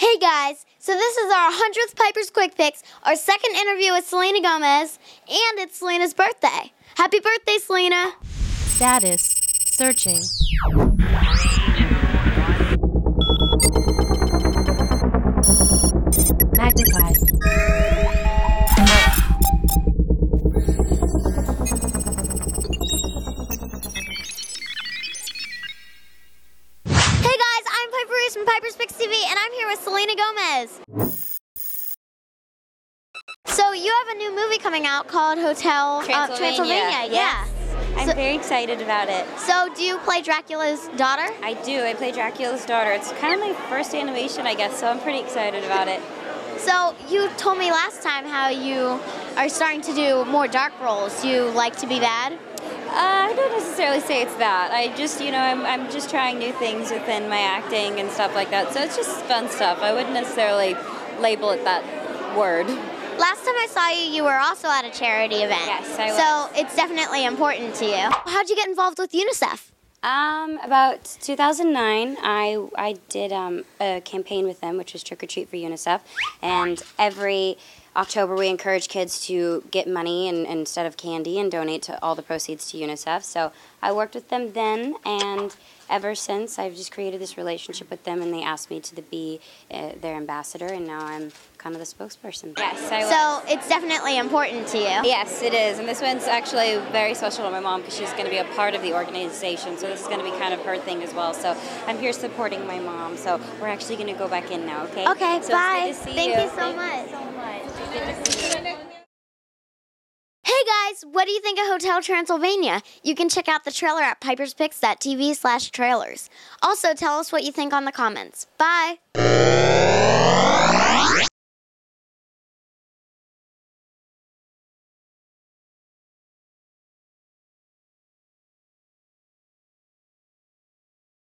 Hey guys, so this is our 100th Piper's Quick Picks, our second interview with Selena Gomez, and it's Selena's birthday. Happy birthday, Selena! Status searching. Reese from Piper's Picks TV, and I'm here with Selena Gomez. So you have a new movie coming out called Hotel uh, Transylvania. Transylvania. Yes. I'm So- very excited about it. So do you play Dracula's daughter? I do. I play Dracula's daughter. It's kind of my first animation, I guess, so I'm pretty excited about it. So you told me last time how you are starting to do more dark roles. You like to be bad? Uh, I don't necessarily say it's that. I just, you know, I'm, I'm just trying new things within my acting and stuff like that. So it's just fun stuff. I wouldn't necessarily label it that word. Last time I saw you, you were also at a charity event. Yes, I So it's definitely important to you. How'd you get involved with UNICEF? Um, about 2009, I I did um, a campaign with them, which was Trick or Treat for UNICEF, and every October we encourage kids to get money and, and instead of candy and donate to all the proceeds to UNICEF. So I worked with them then, and ever since I've just created this relationship with them, and they asked me to be uh, their ambassador, and now I'm kind of the spokesperson. Yes, I So it's definitely important to you. Yes, it is. And this one's actually very special to my mom because she's going to be a part of the organization. So this is going to be kind of her thing as well. So I'm here supporting my mom. So we're actually going to go back in now, okay? Okay, so bye. It's good to see Thank you. you so Thank much. You so much. It's good to see you. Hey guys, what do you think of Hotel Transylvania? You can check out the trailer at piperspicks.tv slash trailers. Also, tell us what you think on the comments. Bye!